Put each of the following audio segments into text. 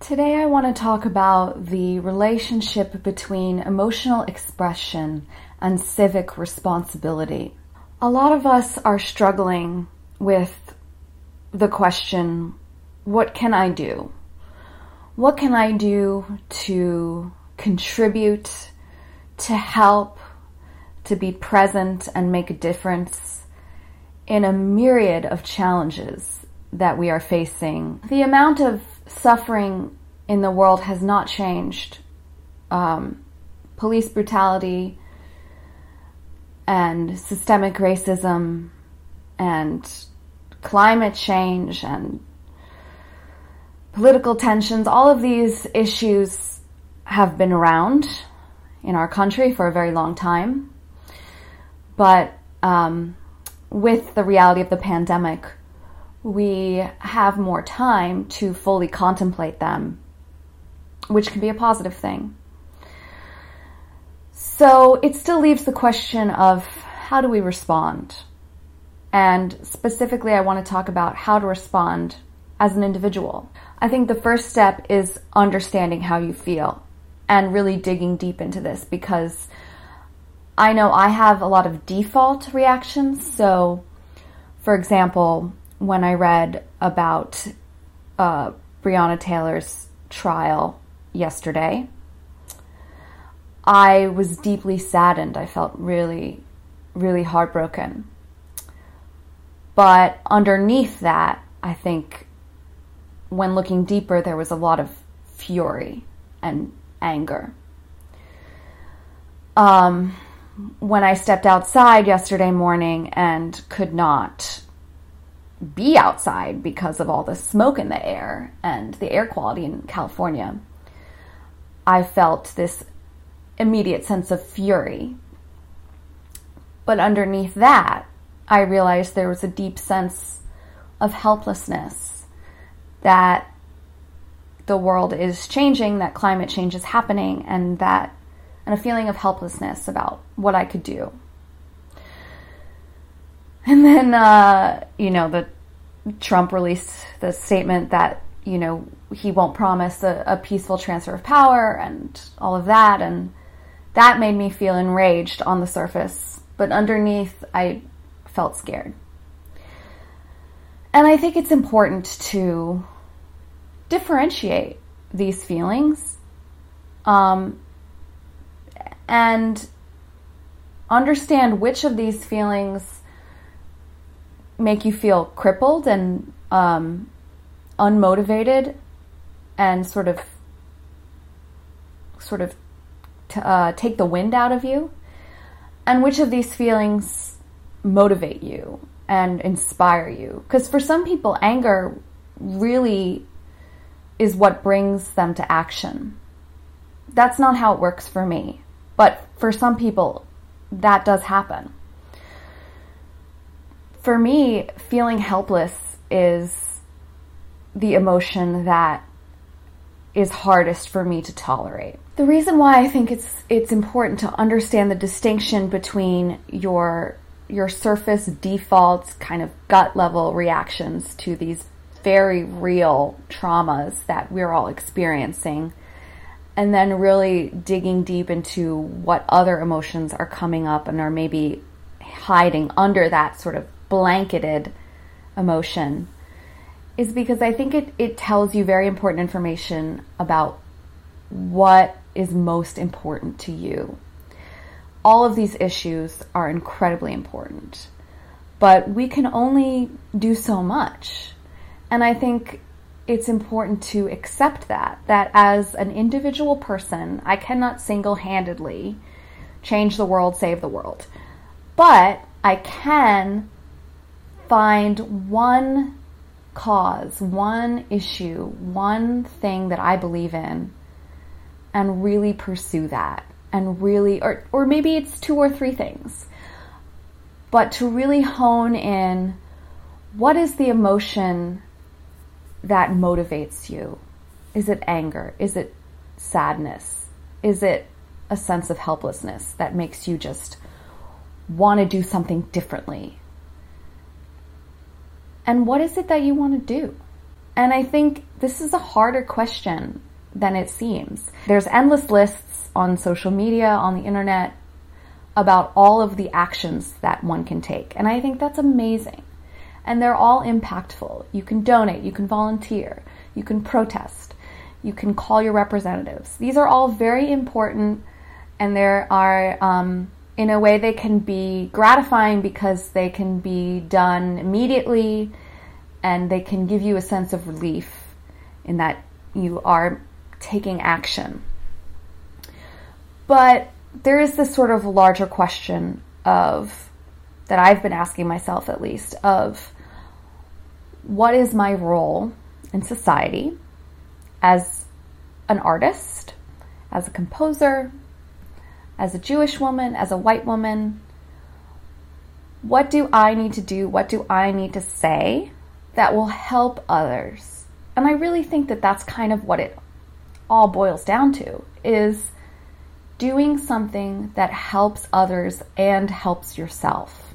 Today, I want to talk about the relationship between emotional expression and civic responsibility. A lot of us are struggling with the question what can I do? What can I do to contribute, to help, to be present and make a difference in a myriad of challenges that we are facing? The amount of suffering in the world has not changed. Um, police brutality and systemic racism and climate change and political tensions, all of these issues have been around in our country for a very long time. But um, with the reality of the pandemic, we have more time to fully contemplate them, which can be a positive thing. So it still leaves the question of how do we respond? And specifically, I want to talk about how to respond as an individual. I think the first step is understanding how you feel and really digging deep into this because I know I have a lot of default reactions. So, for example, when I read about uh, Breonna Taylor's trial yesterday, I was deeply saddened. I felt really, really heartbroken. But underneath that, I think when looking deeper, there was a lot of fury and anger. Um, when I stepped outside yesterday morning and could not be outside because of all the smoke in the air and the air quality in California, I felt this immediate sense of fury. But underneath that, I realized there was a deep sense of helplessness that the world is changing, that climate change is happening, and that and a feeling of helplessness about what I could do. And then, uh, you know, the Trump released the statement that you know he won't promise a, a peaceful transfer of power and all of that, and that made me feel enraged on the surface, but underneath, I felt scared. And I think it's important to differentiate these feelings um, and understand which of these feelings make you feel crippled and um, unmotivated and sort of sort of t- uh, take the wind out of you? And which of these feelings motivate you and inspire you? Because for some people anger really is what brings them to action. That's not how it works for me. But for some people that does happen for me, feeling helpless is the emotion that is hardest for me to tolerate. The reason why I think it's it's important to understand the distinction between your your surface defaults kind of gut level reactions to these very real traumas that we're all experiencing and then really digging deep into what other emotions are coming up and are maybe hiding under that sort of blanketed emotion is because I think it, it tells you very important information about what is most important to you. All of these issues are incredibly important, but we can only do so much. And I think it's important to accept that, that as an individual person, I cannot single handedly change the world, save the world. But I can find one cause, one issue, one thing that I believe in and really pursue that and really or or maybe it's two or three things. But to really hone in what is the emotion that motivates you? Is it anger? Is it sadness? Is it a sense of helplessness that makes you just want to do something differently? And what is it that you want to do? And I think this is a harder question than it seems. There's endless lists on social media, on the internet, about all of the actions that one can take. And I think that's amazing. And they're all impactful. You can donate, you can volunteer, you can protest, you can call your representatives. These are all very important, and there are, um, in a way, they can be gratifying because they can be done immediately and they can give you a sense of relief in that you are taking action. But there is this sort of larger question of that I've been asking myself at least of what is my role in society as an artist, as a composer, as a Jewish woman, as a white woman? What do I need to do? What do I need to say that will help others? And I really think that that's kind of what it all boils down to is doing something that helps others and helps yourself.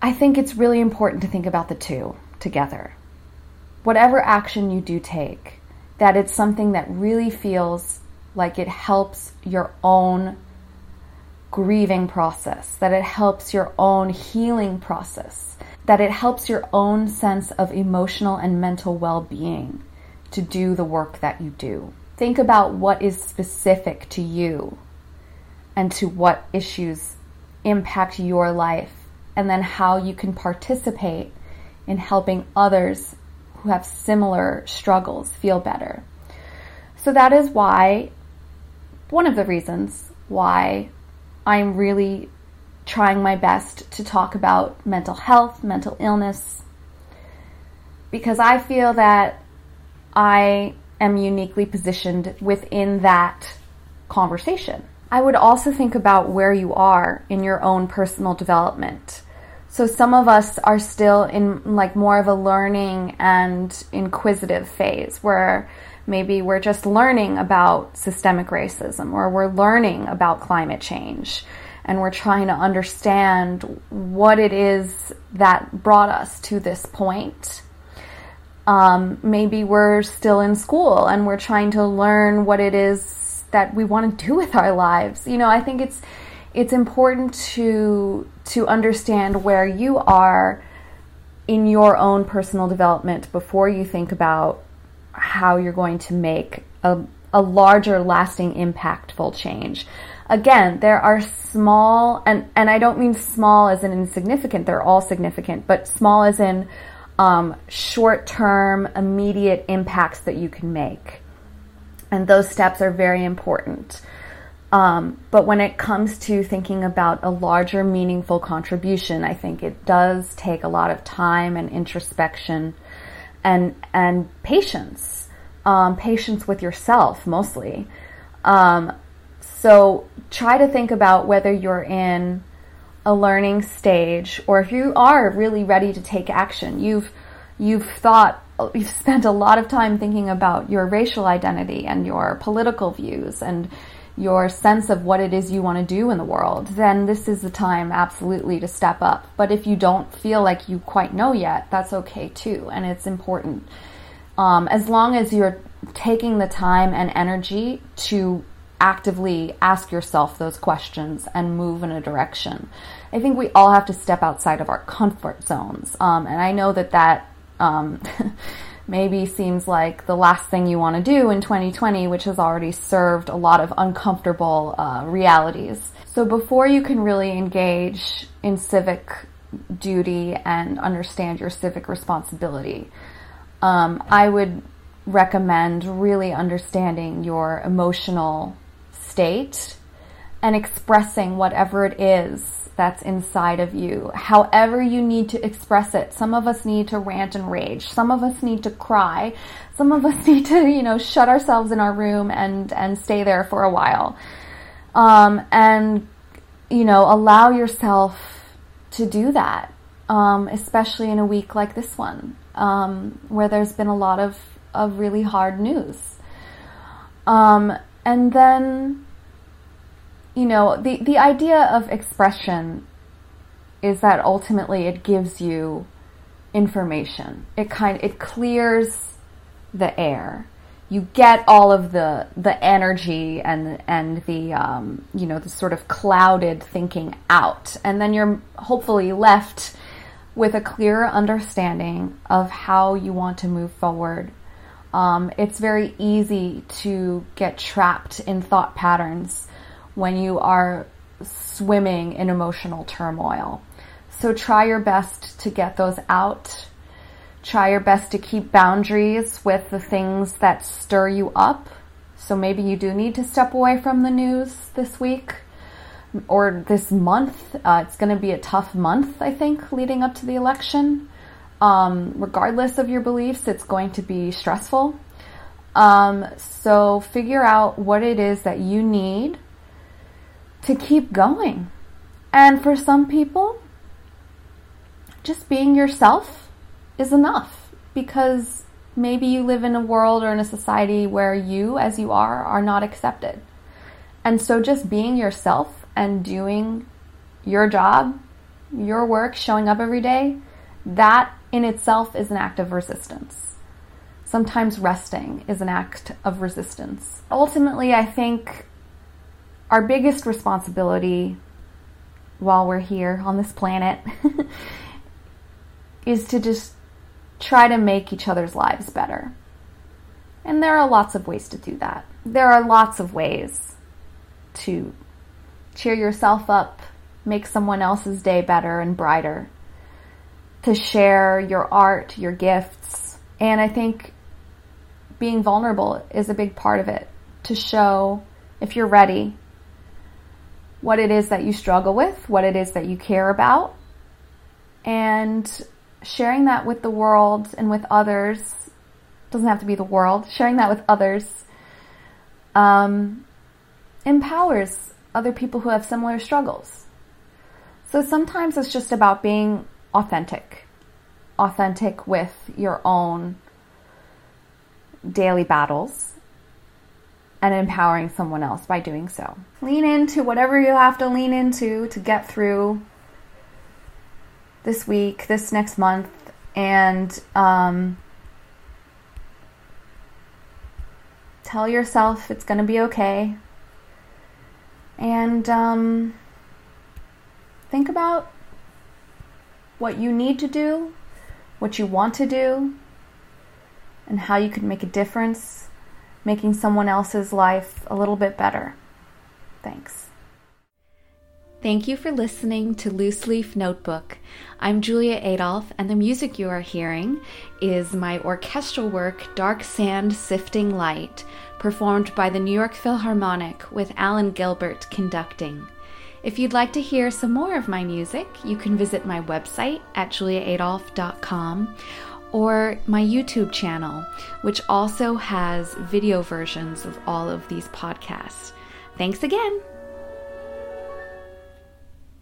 I think it's really important to think about the two together. Whatever action you do take, that it's something that really feels like it helps your own grieving process, that it helps your own healing process, that it helps your own sense of emotional and mental well being to do the work that you do. Think about what is specific to you and to what issues impact your life, and then how you can participate in helping others who have similar struggles feel better. So, that is why, one of the reasons why I'm really trying my best to talk about mental health, mental illness, because I feel that I am uniquely positioned within that conversation. I would also think about where you are in your own personal development. So some of us are still in like more of a learning and inquisitive phase where maybe we're just learning about systemic racism or we're learning about climate change and we're trying to understand what it is that brought us to this point um, maybe we're still in school and we're trying to learn what it is that we want to do with our lives. You know, I think it's it's important to to understand where you are in your own personal development before you think about how you're going to make a, a larger lasting impactful change again there are small and and i don't mean small as in insignificant they're all significant but small as in um, short term, immediate impacts that you can make. And those steps are very important. Um, but when it comes to thinking about a larger, meaningful contribution, I think it does take a lot of time and introspection and and patience, um, patience with yourself mostly. Um, so try to think about whether you're in a learning stage or if you are really ready to take action, you've you've thought you've spent a lot of time thinking about your racial identity and your political views and your sense of what it is you want to do in the world, then this is the time absolutely to step up. But if you don't feel like you quite know yet, that's okay too, and it's important. Um, as long as you're taking the time and energy to actively ask yourself those questions and move in a direction. I think we all have to step outside of our comfort zones. Um, and I know that that um, maybe seems like the last thing you want to do in 2020, which has already served a lot of uncomfortable uh, realities. So before you can really engage in civic duty and understand your civic responsibility, um, I would recommend really understanding your emotional state and expressing whatever it is that's inside of you, however you need to express it. Some of us need to rant and rage. Some of us need to cry. Some of us need to, you know, shut ourselves in our room and, and stay there for a while. Um, and, you know, allow yourself to do that, um, especially in a week like this one, um, where there's been a lot of, of really hard news. Um, and then you know, the, the idea of expression is that ultimately it gives you information. It kind it clears the air. You get all of the the energy and and the um, you know the sort of clouded thinking out, and then you're hopefully left with a clearer understanding of how you want to move forward. Um, it's very easy to get trapped in thought patterns when you are swimming in emotional turmoil. So try your best to get those out. Try your best to keep boundaries with the things that stir you up. So maybe you do need to step away from the news this week or this month. Uh, it's going to be a tough month, I think, leading up to the election. Um, regardless of your beliefs, it's going to be stressful. Um, so figure out what it is that you need to keep going. And for some people, just being yourself is enough because maybe you live in a world or in a society where you, as you are, are not accepted. And so just being yourself and doing your job, your work, showing up every day, that in itself is an act of resistance. Sometimes resting is an act of resistance. Ultimately, I think our biggest responsibility while we're here on this planet is to just try to make each other's lives better. And there are lots of ways to do that. There are lots of ways to cheer yourself up, make someone else's day better and brighter, to share your art, your gifts. And I think being vulnerable is a big part of it to show if you're ready what it is that you struggle with, what it is that you care about, and sharing that with the world and with others doesn't have to be the world, sharing that with others um, empowers other people who have similar struggles. So sometimes it's just about being authentic, authentic with your own daily battles and empowering someone else by doing so. Lean into whatever you have to lean into to get through this week, this next month, and um, tell yourself it's going to be okay. And um, think about what you need to do, what you want to do, and how you can make a difference making someone else's life a little bit better. Thanks. Thank you for listening to Loose Leaf Notebook. I'm Julia Adolphe, and the music you are hearing is my orchestral work, Dark Sand Sifting Light, performed by the New York Philharmonic with Alan Gilbert conducting. If you'd like to hear some more of my music, you can visit my website at juliaadolphe.com or my YouTube channel, which also has video versions of all of these podcasts. Thanks again.